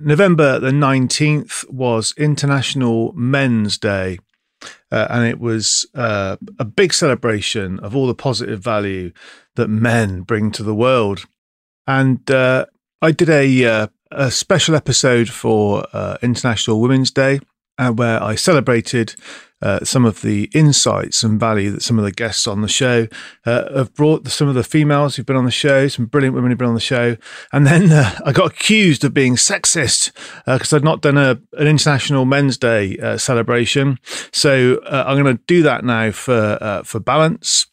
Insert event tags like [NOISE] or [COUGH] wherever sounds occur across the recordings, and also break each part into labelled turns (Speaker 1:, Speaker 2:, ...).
Speaker 1: November the 19th was International Men's Day. Uh, and it was uh, a big celebration of all the positive value that men bring to the world. And uh, I did a, uh, a special episode for uh, International Women's Day uh, where I celebrated uh, some of the insights and value that some of the guests on the show uh, have brought. Some of the females who've been on the show, some brilliant women who've been on the show, and then uh, I got accused of being sexist because uh, I'd not done a, an International Men's Day uh, celebration. So I'm going to do that now for for balance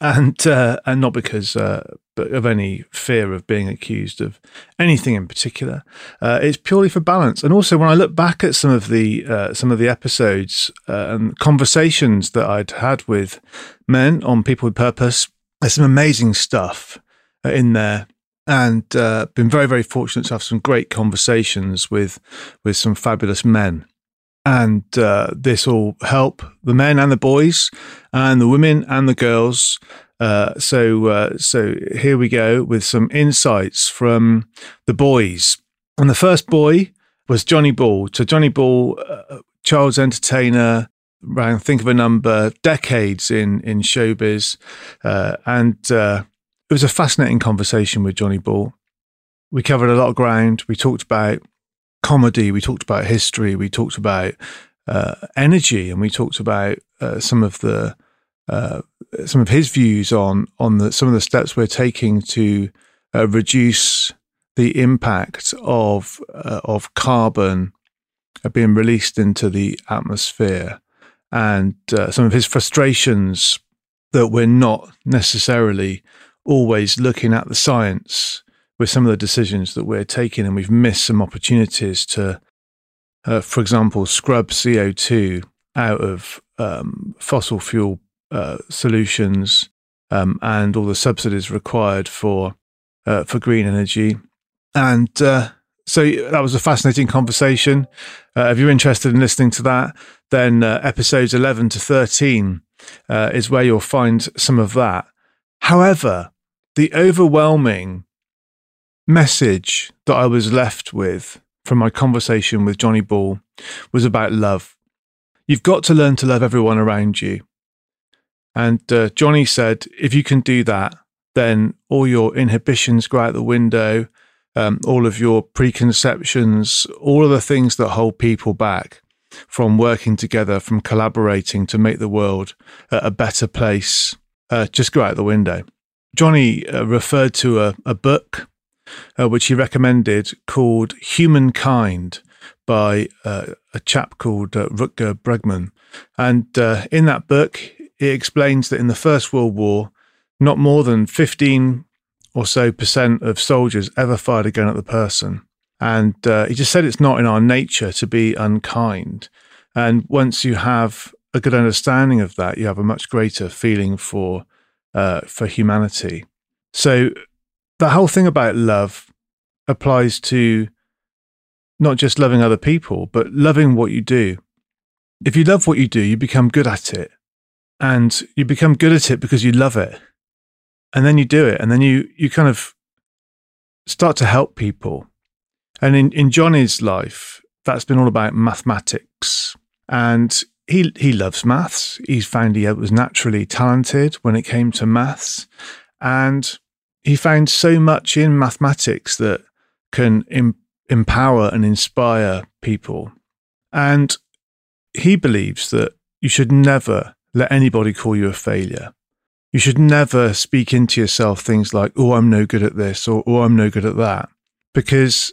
Speaker 1: and uh, and not because uh, of any fear of being accused of anything in particular. Uh, it's purely for balance. And also, when I look back at some of the uh, some of the episodes uh, and conversations that I'd had with men on People with Purpose, there's some amazing stuff uh, in there. And been very, very fortunate to have some great conversations with with some fabulous men and uh, this will help the men and the boys and the women and the girls uh, so uh, so here we go with some insights from the boys. And the first boy was Johnny Ball. So Johnny Ball uh, child's entertainer ran think of a number decades in in showbiz. Uh, and uh, it was a fascinating conversation with Johnny Ball. We covered a lot of ground. We talked about comedy, we talked about history, we talked about energy, and we talked about some of the uh, some of his views on on the, some of the steps we're taking to uh, reduce the impact of uh, of carbon being released into the atmosphere, and some of his frustrations that we're not necessarily always looking at the science with some of the decisions that we're taking, and we've missed some opportunities to, uh, for example, scrub CO2 out of um, fossil fuel uh, solutions um, and all the subsidies required for uh, for green energy. And uh, so that was a fascinating conversation. Uh, if you're interested in listening to that, then uh, episodes 11 to 13 is where you'll find some of that. However, the overwhelming message that I was left with from my conversation with Johnny Ball was about love. You've got to learn to love everyone around you. And uh, Johnny said, if you can do that, then all your inhibitions go out the window, um, all of your preconceptions, all of the things that hold people back from working together, from collaborating to make the world a better place, uh, just go out the window. Johnny uh, referred to a, a book uh, which he recommended called Humankind by uh, a chap called uh, Rutger Bregman. And uh, in that book, he explains that in the First World War, not more than 15 or so percent of soldiers ever fired a gun at the person. And uh, he just said it's not in our nature to be unkind. And once you have a good understanding of that, you have a much greater feeling for uh, for humanity. So the whole thing about love applies to not just loving other people, but loving what you do. If you love what you do, you become good at it. And you become good at it because you love it. And then you do it. And then you, you kind of start to help people. And in, in Johnny's life, that's been all about mathematics. And he, he loves maths. He's found he was naturally talented when it came to maths. And he found so much in mathematics that can em- empower and inspire people. And he believes that you should never let anybody call you a failure. You should never speak into yourself things like, oh, I'm no good at this or, oh, I'm no good at that. Because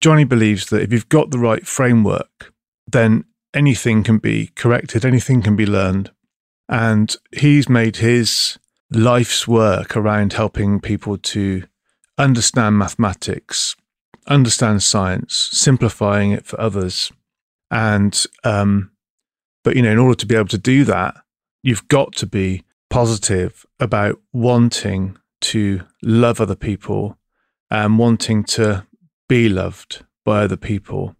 Speaker 1: Johnny believes that if you've got the right framework, then anything can be corrected, anything can be learned. And he's made his life's work around helping people to understand mathematics, understand science, simplifying it for others. And, um, but, you know, in order to be able to do that, you've got to be positive about wanting to love other people and wanting to be loved by other people.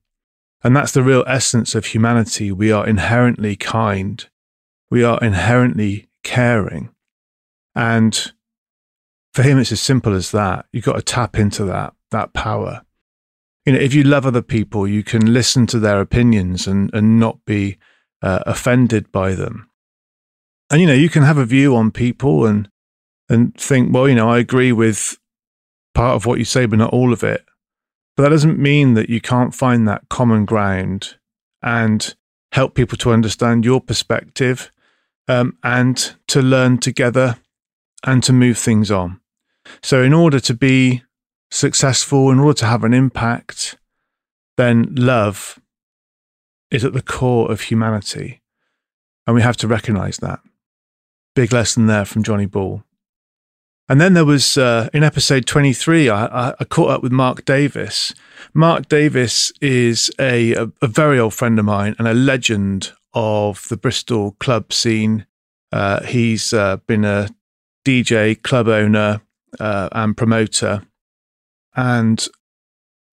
Speaker 1: And that's the real essence of humanity. We are inherently kind. We are inherently caring. And for him, it's as simple as that. You've got to tap into that, that power. You know, if you love other people, you can listen to their opinions and, and not be uh, offended by them. And, you know, you can have a view on people and, and think, well, you know, I agree with part of what you say, but not all of it. But that doesn't mean that you can't find that common ground and help people to understand your perspective um, and to learn together and to move things on. So, in order to be successful, in order to have an impact, then love is at the core of humanity. And we have to recognize that. Big lesson there from Johnny Ball. And then there was uh, in episode 23, I, I, caught up with Mark Davis. Mark Davis is a, a, a, very old friend of mine and a legend of the Bristol club scene. Uh, he's uh, been a DJ, club owner, uh, and promoter, and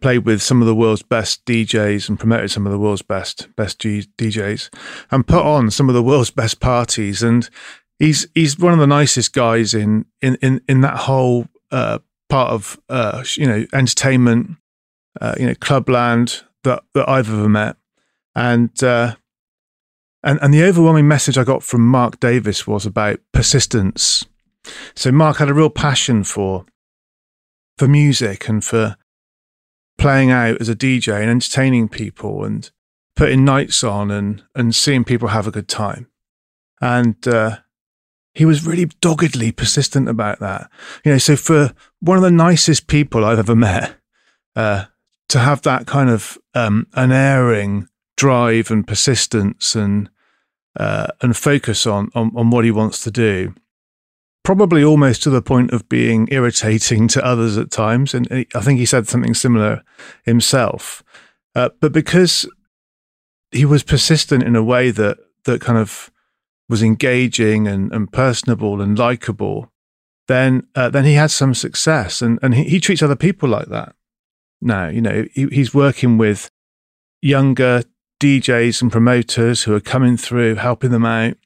Speaker 1: played with some of the world's best DJs and promoted some of the world's best best G- DJs, and put on some of the world's best parties. And he's he's one of the nicest guys in in in, in that whole uh, part of uh, you know entertainment, uh, you know clubland that that I've ever met, and. Uh, and, and the overwhelming message I got from Mark Davis was about persistence. So Mark had a real passion for for music and for playing out as a DJ and entertaining people and putting nights on and and seeing people have a good time. And uh, he was really doggedly persistent about that. You know, so for one of the nicest people I've ever met, uh, to have that kind of um, unerring drive and persistence and uh, and focus on, on on what he wants to do, probably almost to the point of being irritating to others at times. And I think he said something similar himself. Uh, but because he was persistent in a way that that kind of was engaging and, and personable and likable, then uh, then he had some success, and and he, he, treats other people like that. Now, you know, he, he's working with younger DJs and promoters who are coming through, helping them out,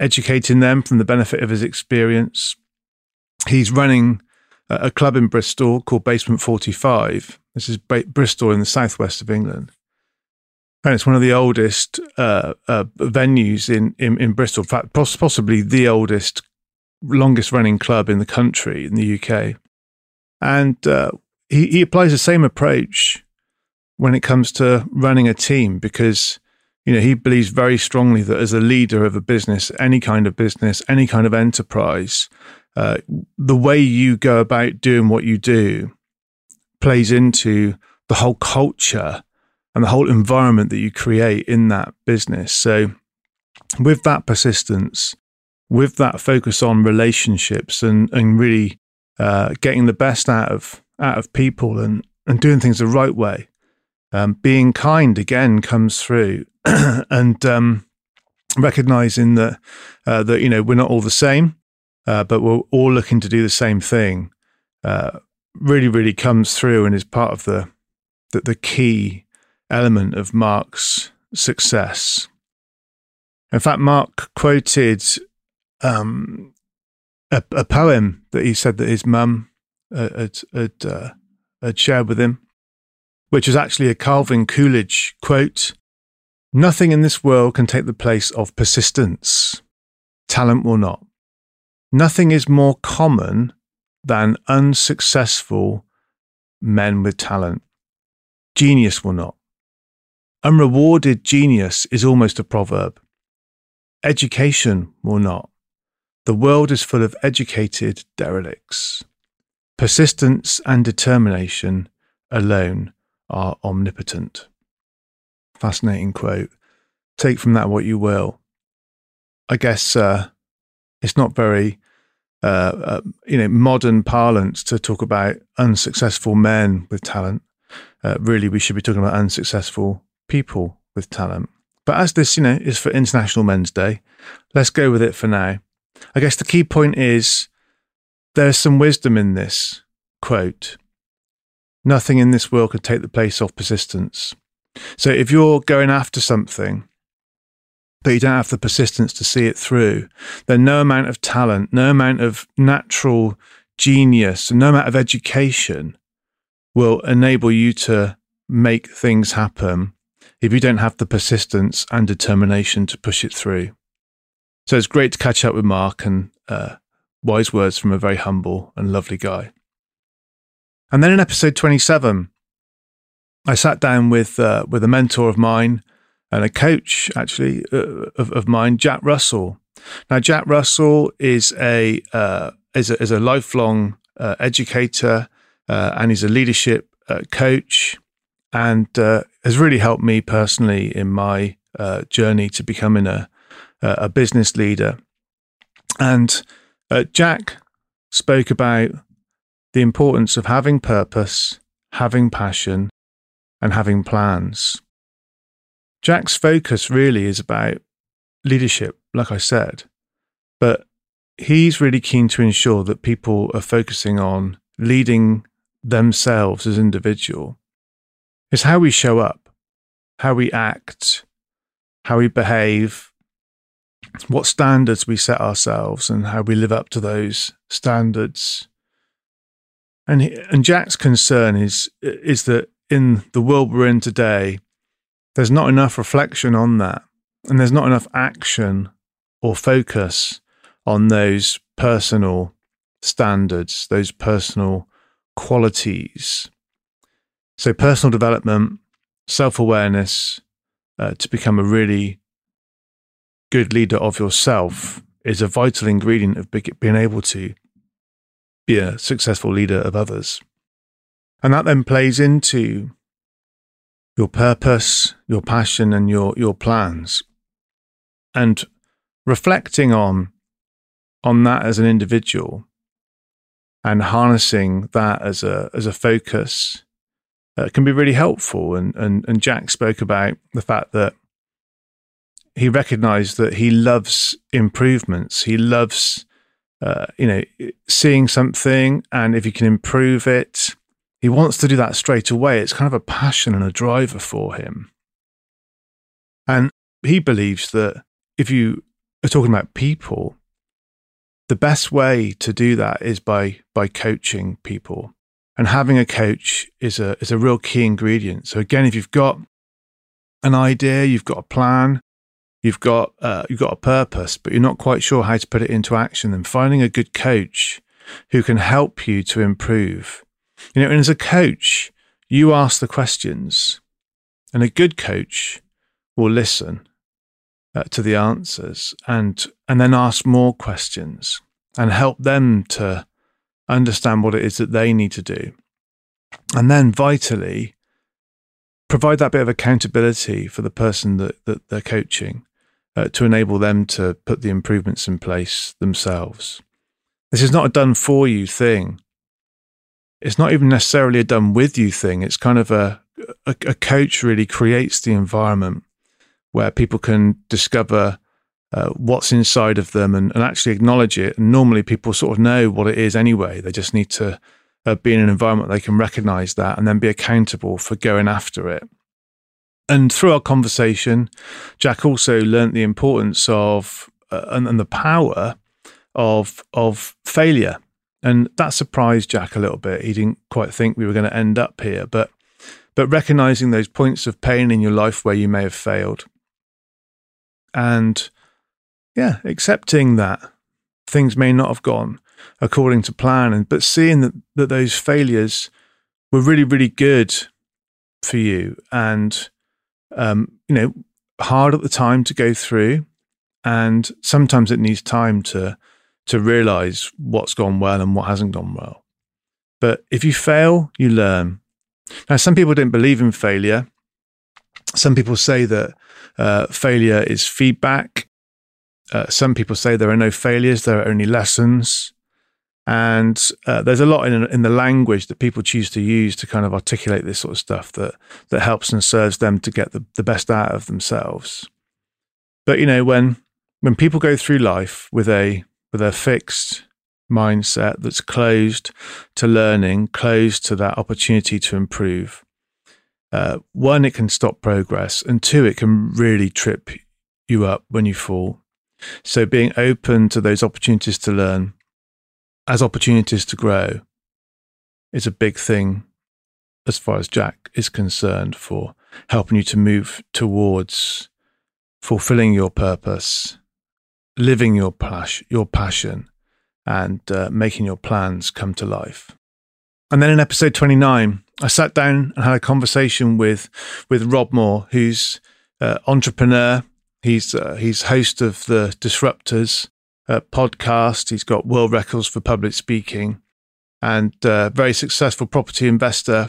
Speaker 1: educating them from the benefit of his experience. He's running a, club in Bristol called Basement Forty Five. This is ba- Bristol in the southwest of England and it's one of the oldest uh, uh, venues in, in, in Bristol. In fact, possibly the oldest, longest running club in the country in the UK. And uh, he, he applies the same approach when it comes to running a team because you know he believes very strongly that as a leader of a business, any kind of business, any kind of enterprise, uh, the way you go about doing what you do plays into the whole culture and the whole environment that you create in that business. So, with that persistence, with that focus on relationships and and really uh, getting the best out of out of people and and doing things the right way, um, being kind again comes through, [CLEARS THROAT] and um, recognizing that uh, that you know we're not all the same, uh, but we're all looking to do the same thing. Uh, really, really comes through and is part of the the, the key element of Mark's success. In fact, Mark quoted um, a, a, poem that he said that his mum uh, had, had, uh, had shared with him, which is actually a Calvin Coolidge quote Nothing in this world can take the place of persistence. Talent will not. Nothing is more common than unsuccessful men with talent. Genius will not. Unrewarded genius is almost a proverb. Education will not. The world is full of educated derelicts. Persistence and determination alone are omnipotent. Fascinating quote. Take from that what you will. I guess uh, it's not very, uh, uh, you know, modern parlance to talk about unsuccessful men with talent. Uh, really, we should be talking about unsuccessful people with talent. But as this, you know, is for International Men's Day, let's go with it for now. I guess the key point is there's some wisdom in this quote. Nothing in this world could take the place of persistence. So if you're going after something, but you don't have the persistence to see it through, then no amount of talent, no amount of natural genius, no amount of education will enable you to make things happen if you don't have the persistence and determination to push it through. So it's great to catch up with Mark and uh, wise words from a very humble and lovely guy. And then in episode 27, I sat down with uh, with a mentor of mine and a coach, actually, uh, of, of mine, Jack Russell. Now, Jack Russell is a uh, is a, is a lifelong uh, educator uh, and he's a leadership uh, coach and has really helped me personally in my journey to becoming a a business leader. And Jack spoke about the importance of having purpose, having passion, and having plans. Jack's focus really is about leadership, like I said, but he's really keen to ensure that people are focusing on leading themselves as individual. It's how we show up, how we act, how we behave, what standards we set ourselves, and how we live up to those standards. And he, and Jack's concern is is that in the world we're in today, there's not enough reflection on that. And there's not enough action or focus on those personal standards, those personal qualities. So, personal development, self awareness uh, to become a really good leader of yourself is a vital ingredient of being able to be a successful leader of others. And that then plays into your purpose, your passion, and your, your plans. And reflecting on, on that as an individual and harnessing that as a, as a focus uh, can be really helpful. And, and, and Jack spoke about the fact that he recognized that he loves improvements. He loves, uh, you know, seeing something, and if he can improve it, he wants to do that straight away. It's kind of a passion and a driver for him. And he believes that if you are talking about people, the best way to do that is by by coaching people. And having a coach is a is a real key ingredient. So again, if you've got an idea, you've got a plan, you've got uh, you've got a purpose, but you're not quite sure how to put it into action, then finding a good coach who can help you to improve you know, and as a coach, you ask the questions, and a good coach will listen uh, to the answers and and then ask more questions and help them to understand what it is that they need to do. And then vitally provide that bit of accountability for the person that, that they're coaching uh, to enable them to put the improvements in place themselves. This is not a done for you thing it's not even necessarily a done with you thing. It's kind of a, a, a coach really creates the environment where people can discover uh, what's inside of them and, and, actually acknowledge it. And normally people sort of know what it is anyway. They just need to uh, be in an environment they can recognize that and then be accountable for going after it. And through our conversation, Jack also learnt the importance of uh, and, and the power of of failure and that surprised Jack a little bit. He didn't quite think we were going to end up here, but but recognizing those points of pain in your life where you may have failed. And yeah, accepting that things may not have gone according to plan and but seeing that, that those failures were really, really good for you and um, you know, hard at the time to go through. And sometimes it needs time to to realize what's gone well and what hasn't gone well. But if you fail, you learn. Now, some people don't believe in failure. Some people say that uh, failure is feedback. Uh, some people say there are no failures, there are only lessons. And uh, there's a lot in in the language that people choose to use to kind of articulate this sort of stuff that that helps and serves them to get the, the best out of themselves. But you know, when when people go through life with a with a fixed mindset that's closed to learning, closed to that opportunity to improve, uh, one, it can stop progress, and two, it can really trip you up when you fall. So, being open to those opportunities to learn as opportunities to grow is a big thing as far as Jack is concerned for helping you to move towards fulfilling your purpose, living your, pas- your passion, and uh, making your plans come to life. And then in episode 29, I sat down and had a conversation with with Rob Moore, who's uh, entrepreneur. He's uh, he's host of the Disruptors uh, podcast. He's got world records for public speaking, and uh, very successful property investor.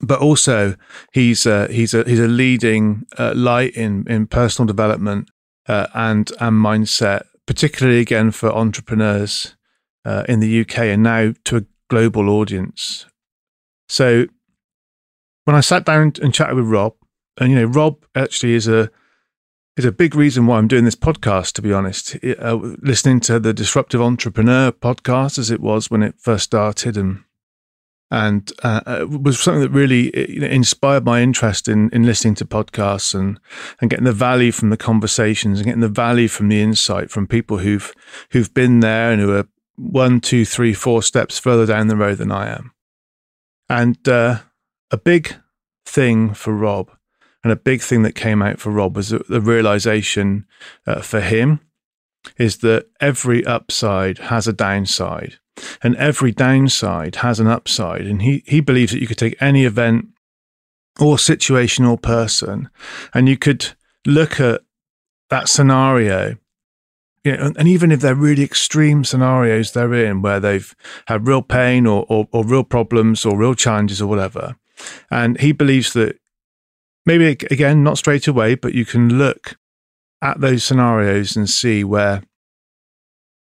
Speaker 1: But also, he's uh, he's a he's a leading uh, light in in personal development and and mindset, particularly again for entrepreneurs in the UK and now to a global audience so when I sat down and chatted with Rob, and you know, Rob actually is a is a big reason why I'm doing this podcast. To be honest, uh, listening to the Disruptive Entrepreneur podcast as it was when it first started, and and uh, uh was something that really you know, inspired my interest in in listening to podcasts and and getting the value from the conversations and getting the value from the insight from people who've who've been there and who are one, two, three, four steps further down the road than I am. And uh, a big thing for Rob, and a big thing that came out for Rob was the realization uh, for him is that every upside has a downside, and every downside has an upside. And he he believes that you could take any event or situation or person, and you could look at that scenario you know, and even if they're really extreme scenarios they're in where they've had real pain or, or, or real problems or real challenges or whatever. And he believes that maybe, again, not straight away, but you can look at those scenarios and see where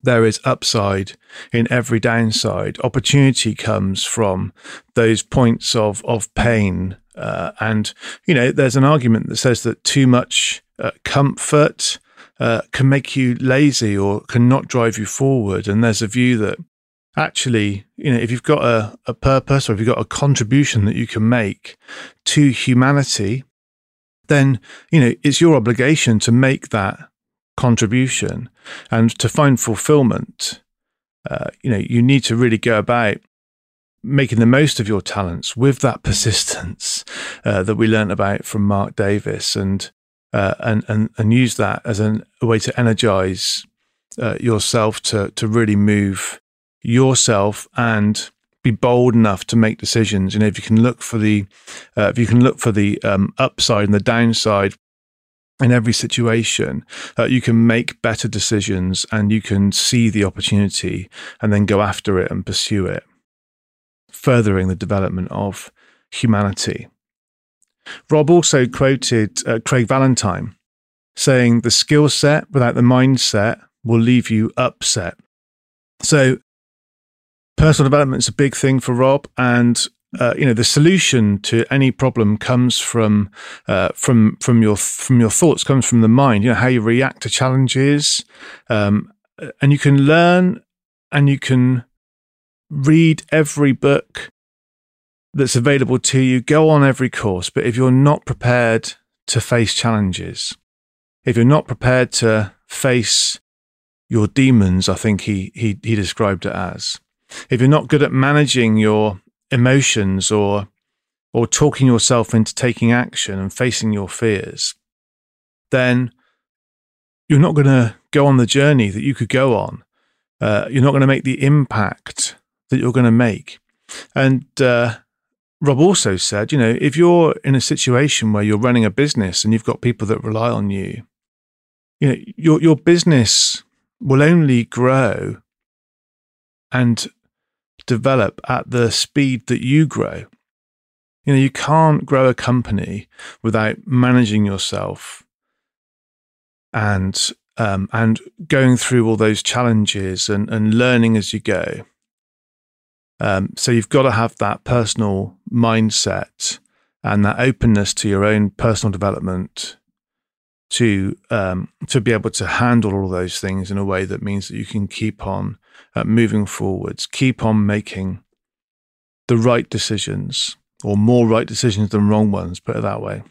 Speaker 1: there is upside in every downside. Opportunity comes from those points of, of pain. Uh, and, you know, there's an argument that says that too much uh, comfort uh, can make you lazy or can not drive you forward. And there's a view that actually, you know, if you've got a, a purpose or if you've got a contribution that you can make to humanity, then, you know, it's your obligation to make that contribution and to find fulfillment. Uh, you know, you need to really go about making the most of your talents with that persistence uh, that we learned about from Mark Davis and uh, and, and, and use that as an, a way to energize uh, yourself to, to really move yourself and be bold enough to make decisions. You know, if you can look for the, uh, if you can look for the um, upside and the downside in every situation, uh, you can make better decisions and you can see the opportunity and then go after it and pursue it, furthering the development of humanity. Rob also quoted uh, Craig Valentine saying, The skill set without the mindset will leave you upset. So, personal development is a big thing for Rob. And uh, you know the solution to any problem comes from uh, from from your from your thoughts comes from the mind you know how you react to challenges um, and you can learn and you can read every book that's available to you, go on every course. But if you're not prepared to face challenges, if you're not prepared to face your demons, I think he, he, he described it as, if you're not good at managing your emotions or, or talking yourself into taking action and facing your fears, then you're not going to go on the journey that you could go on. Uh, you're not going to make the impact that you're going to make. And uh, Rob also said, you know, if you're in a situation where you're running a business and you've got people that rely on you, you know, your your business will only grow and develop at the speed that you grow. You know, you can't grow a company without managing yourself and um, and going through all those challenges and, and learning as you go. Um, so you've got to have that personal mindset and that openness to your own personal development to um, to be able to handle all those things in a way that means that you can keep on uh, moving forwards, keep on making the right decisions or more right decisions than wrong ones, put it that way,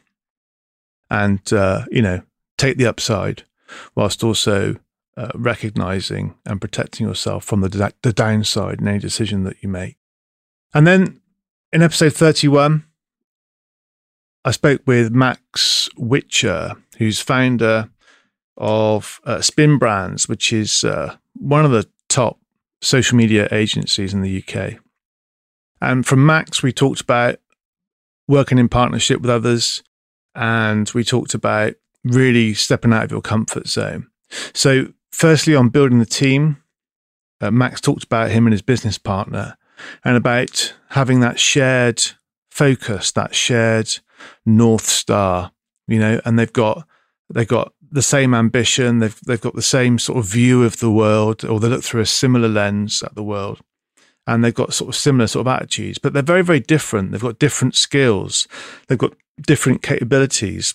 Speaker 1: and uh, you know take the upside whilst also uh, recognizing and protecting yourself from the, the downside in any decision that you make. And then in episode 31, I spoke with Max Witcher, who's founder of uh, Spin Brands, which is uh, one of the top social media agencies in the UK. And from Max, we talked about working in partnership with others, and we talked about really stepping out of your comfort zone. So, firstly, on building the team, uh, Max talked about him and his business partner and about having that shared focus, that shared North Star, you know, and they've got they've got the same ambition, they've they've got the same sort of view of the world, or they look through a similar lens at the world. And they've got sort of similar sort of attitudes, but they're very, very different. They've got different skills. They've got different capabilities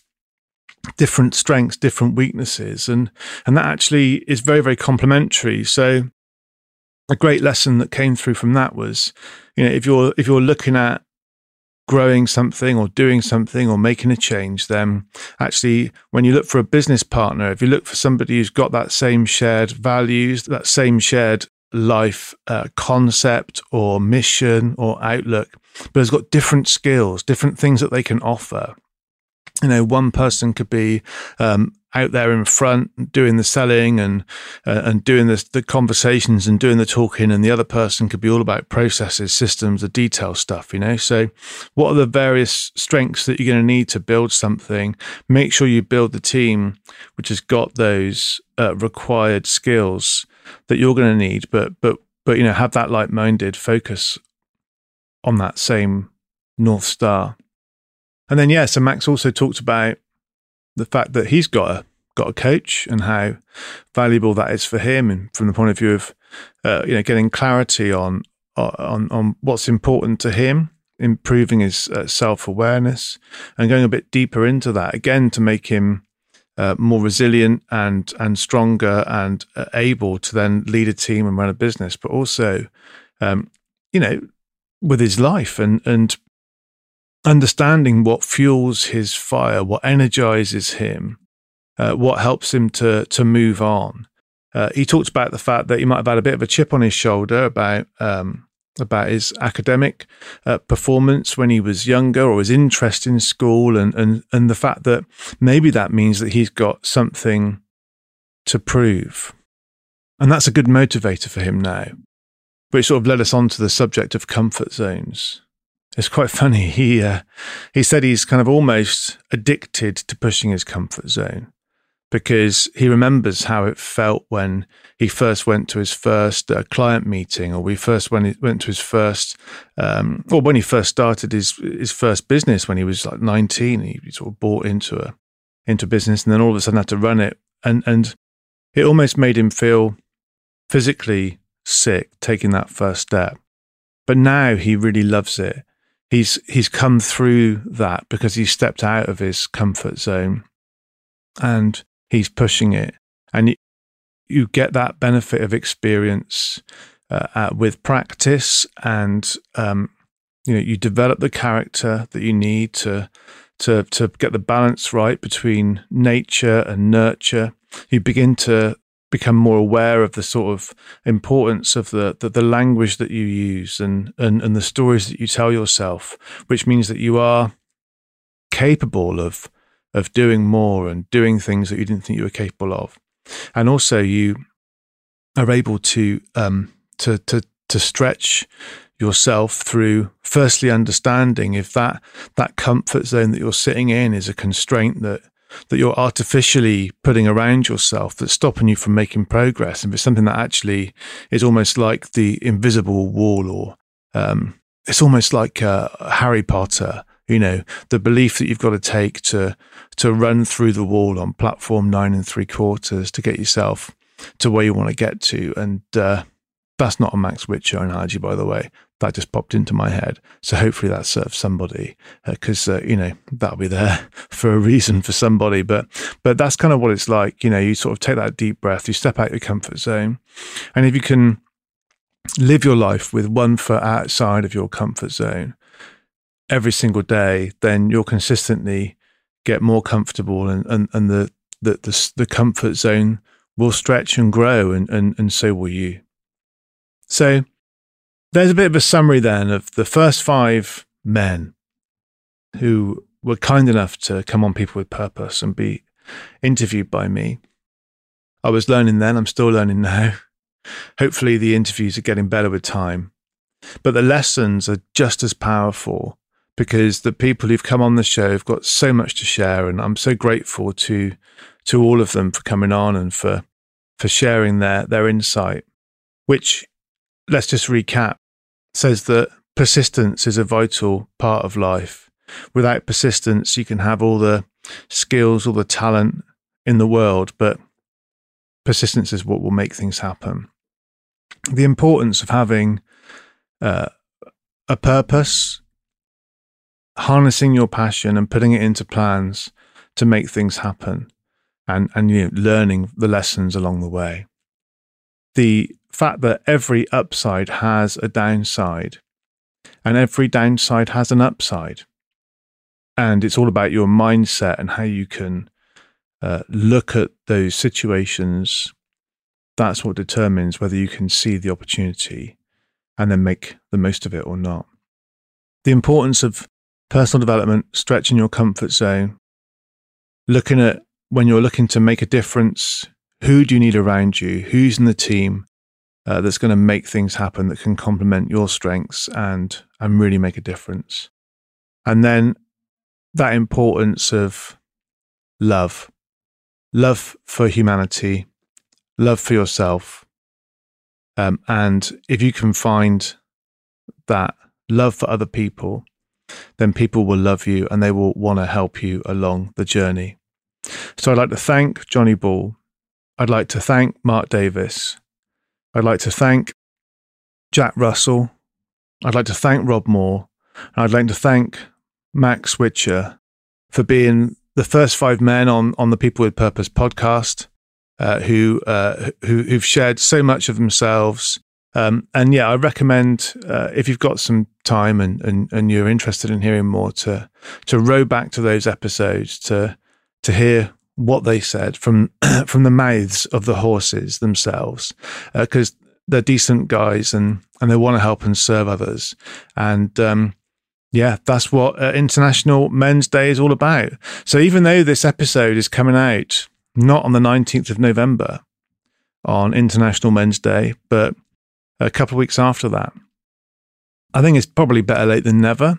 Speaker 1: different strengths, different weaknesses, and and that actually is very very complementary. So a great lesson that came through from that was, you know, if you're if you're looking at growing something or doing something or making a change, then actually when you look for a business partner, if you look for somebody who's got that same shared values, that same shared life uh, concept or mission or outlook, but has got different skills, different things that they can offer you know, one person could be um, out there in front doing the selling and uh, and doing the, the conversations and doing the talking, and the other person could be all about processes, systems, the detail stuff. You know, so what are the various strengths that you're going to need to build something? Make sure you build the team which has got those uh, required skills that you're going to need, but but but you know, have that like-minded focus on that same north star. And then, yeah, so Max also talked about the fact that he's got a got a coach and how valuable that is for him, and from the point of view of uh, you know getting clarity on on on what's important to him, improving his uh, self awareness, and going a bit deeper into that again to make him. Uh, more resilient and and stronger and uh, able to then lead a team and run a business, but also, um, you know, with his life and and understanding what fuels his fire, what energizes him, uh, what helps him to to move on. Uh, he talked about the fact that he might have had a bit of a chip on his shoulder about um, about his academic uh, performance when he was younger or his interest in school, and and and the fact that maybe that means that he's got something to prove, and that's a good motivator for him now. Which sort of led us on to the subject of comfort zones it's quite funny. He uh, he said he's kind of almost addicted to pushing his comfort zone because he remembers how it felt when he first went to his first uh, client meeting, or we first when he went to his first, um, or when he first started his his first business when he was like nineteen. He sort of bought into a into business, and then all of a sudden had to run it, and and it almost made him feel physically sick taking that first step. But now he really loves it he's he's come through that because he stepped out of his comfort zone and he's pushing it. And you, you get that benefit of experience uh, uh, with practice and um, you know you develop the character that you need to to to get the balance right between nature and nurture. You begin to become more aware of the sort of importance of the, the, the language that you use and, and, and the stories that you tell yourself, which means that you are capable of of doing more and doing things that you didn't think you were capable of. And also you are able to um, to to to stretch yourself through firstly understanding if that that comfort zone that you're sitting in is a constraint that that you're artificially putting around yourself that's stopping you from making progress. And it's something that actually is almost like the invisible wall, or um, it's almost like uh, Harry Potter. You know, the belief that you've got to take to to run through the wall on platform nine and three quarters to get yourself to where you want to get to. And uh, that's not a Max Witcher analogy, by the way. That just popped into my head. So hopefully that serves somebody because, uh, uh, you know, that'll be there [LAUGHS] for a reason for somebody. But, but that's kind of what it's like. You know, you sort of take that deep breath, you step out of your comfort zone. And if you can live your life with one foot outside of your comfort zone every single day, then you'll consistently get more comfortable and, and, and the, the, the, the comfort zone will stretch and grow and, and, and so will you. So there's a bit of a summary then of the first five men who were kind enough to come on People with Purpose and be interviewed by me. I was learning then, I'm still learning now. Hopefully, the interviews are getting better with time. But the lessons are just as powerful because the people who've come on the show have got so much to share. And I'm so grateful to, to all of them for coming on and for, for sharing their, their insight, which let's just recap, says that persistence is a vital part of life. Without persistence, you can have all the skills, all the talent in the world, but persistence is what will make things happen. The importance of having uh, a purpose, harnessing your passion and putting it into plans to make things happen and, and you know, learning the lessons along the way. The fact that every upside has a downside and every downside has an upside. And it's all about your mindset and how you can uh, look at those situations. That's what determines whether you can see the opportunity and then make the most of it or not. The importance of personal development, stretching your comfort zone, looking at when you're looking to make a difference, who do you need around you? Who's in the team? Uh, that's going to make things happen that can complement your strengths and and really make a difference. And then that importance of love, love for humanity, love for yourself, um, and if you can find that love for other people, then people will love you and they will want to help you along the journey. So I'd like to thank Johnny Ball. I'd like to thank Mark Davis. I'd like to thank Jack Russell. I'd like to thank Rob Moore. And I'd like to thank Max Witcher for being the first five men on, on the People with Purpose podcast uh, who, uh, who, who've shared so much of themselves. Um, and yeah, I recommend uh, if you've got some time and, and, and you're interested in hearing more to to row back to those episodes to to hear what they said from [CLEARS THROAT] from the mouths of the horses themselves, because uh, they're decent guys and and they want to help and serve others. And um, yeah, that's what uh, International Men's Day is all about. So even though this episode is coming out not on the 19th of November on International Men's Day, but a couple of weeks after that, I think it's probably better late than never.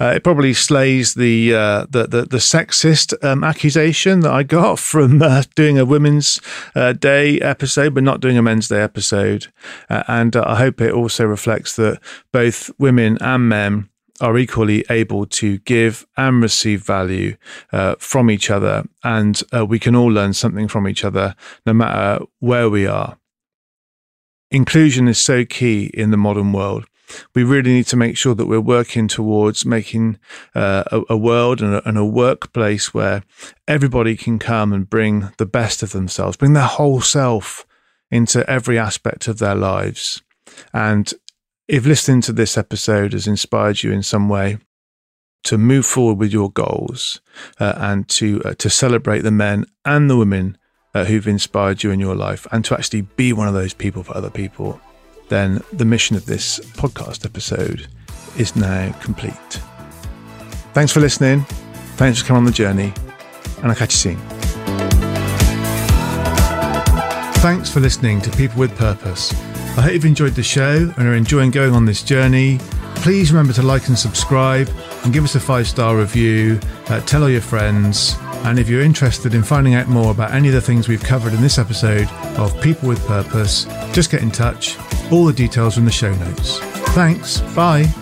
Speaker 1: Uh, it probably slays the uh, the, the, the sexist um, accusation that I got [LAUGHS] from uh, doing a Women's uh, Day episode, but not doing a Men's Day episode. Uh, and uh, I hope it also reflects that both women and men are equally able to give and receive value from each other, and we can all learn something from each other, no matter where we are. Inclusion is so key in the modern world we really need to make sure that we're working towards making uh, a, a, world and a, and a, workplace where everybody can come and bring the best of themselves, bring their whole self into every aspect of their lives. And if listening to this episode has inspired you in some way, to move forward with your goals uh, and to uh, to celebrate the men and the women uh, who've inspired you in your life, and to actually be one of those people for other people then the mission of this podcast episode is now complete. Thanks for listening. Thanks for coming on the journey, and I'll catch you soon. Thanks for listening to People with Purpose. I hope you've enjoyed the show and are enjoying going on this journey. Please remember to like and subscribe and give us a five star review. Uh, tell all your friends. And if you're interested in finding out more about any of the things we've covered in this episode of People with Purpose, just get in touch. All the details are in the show notes. Thanks. Bye.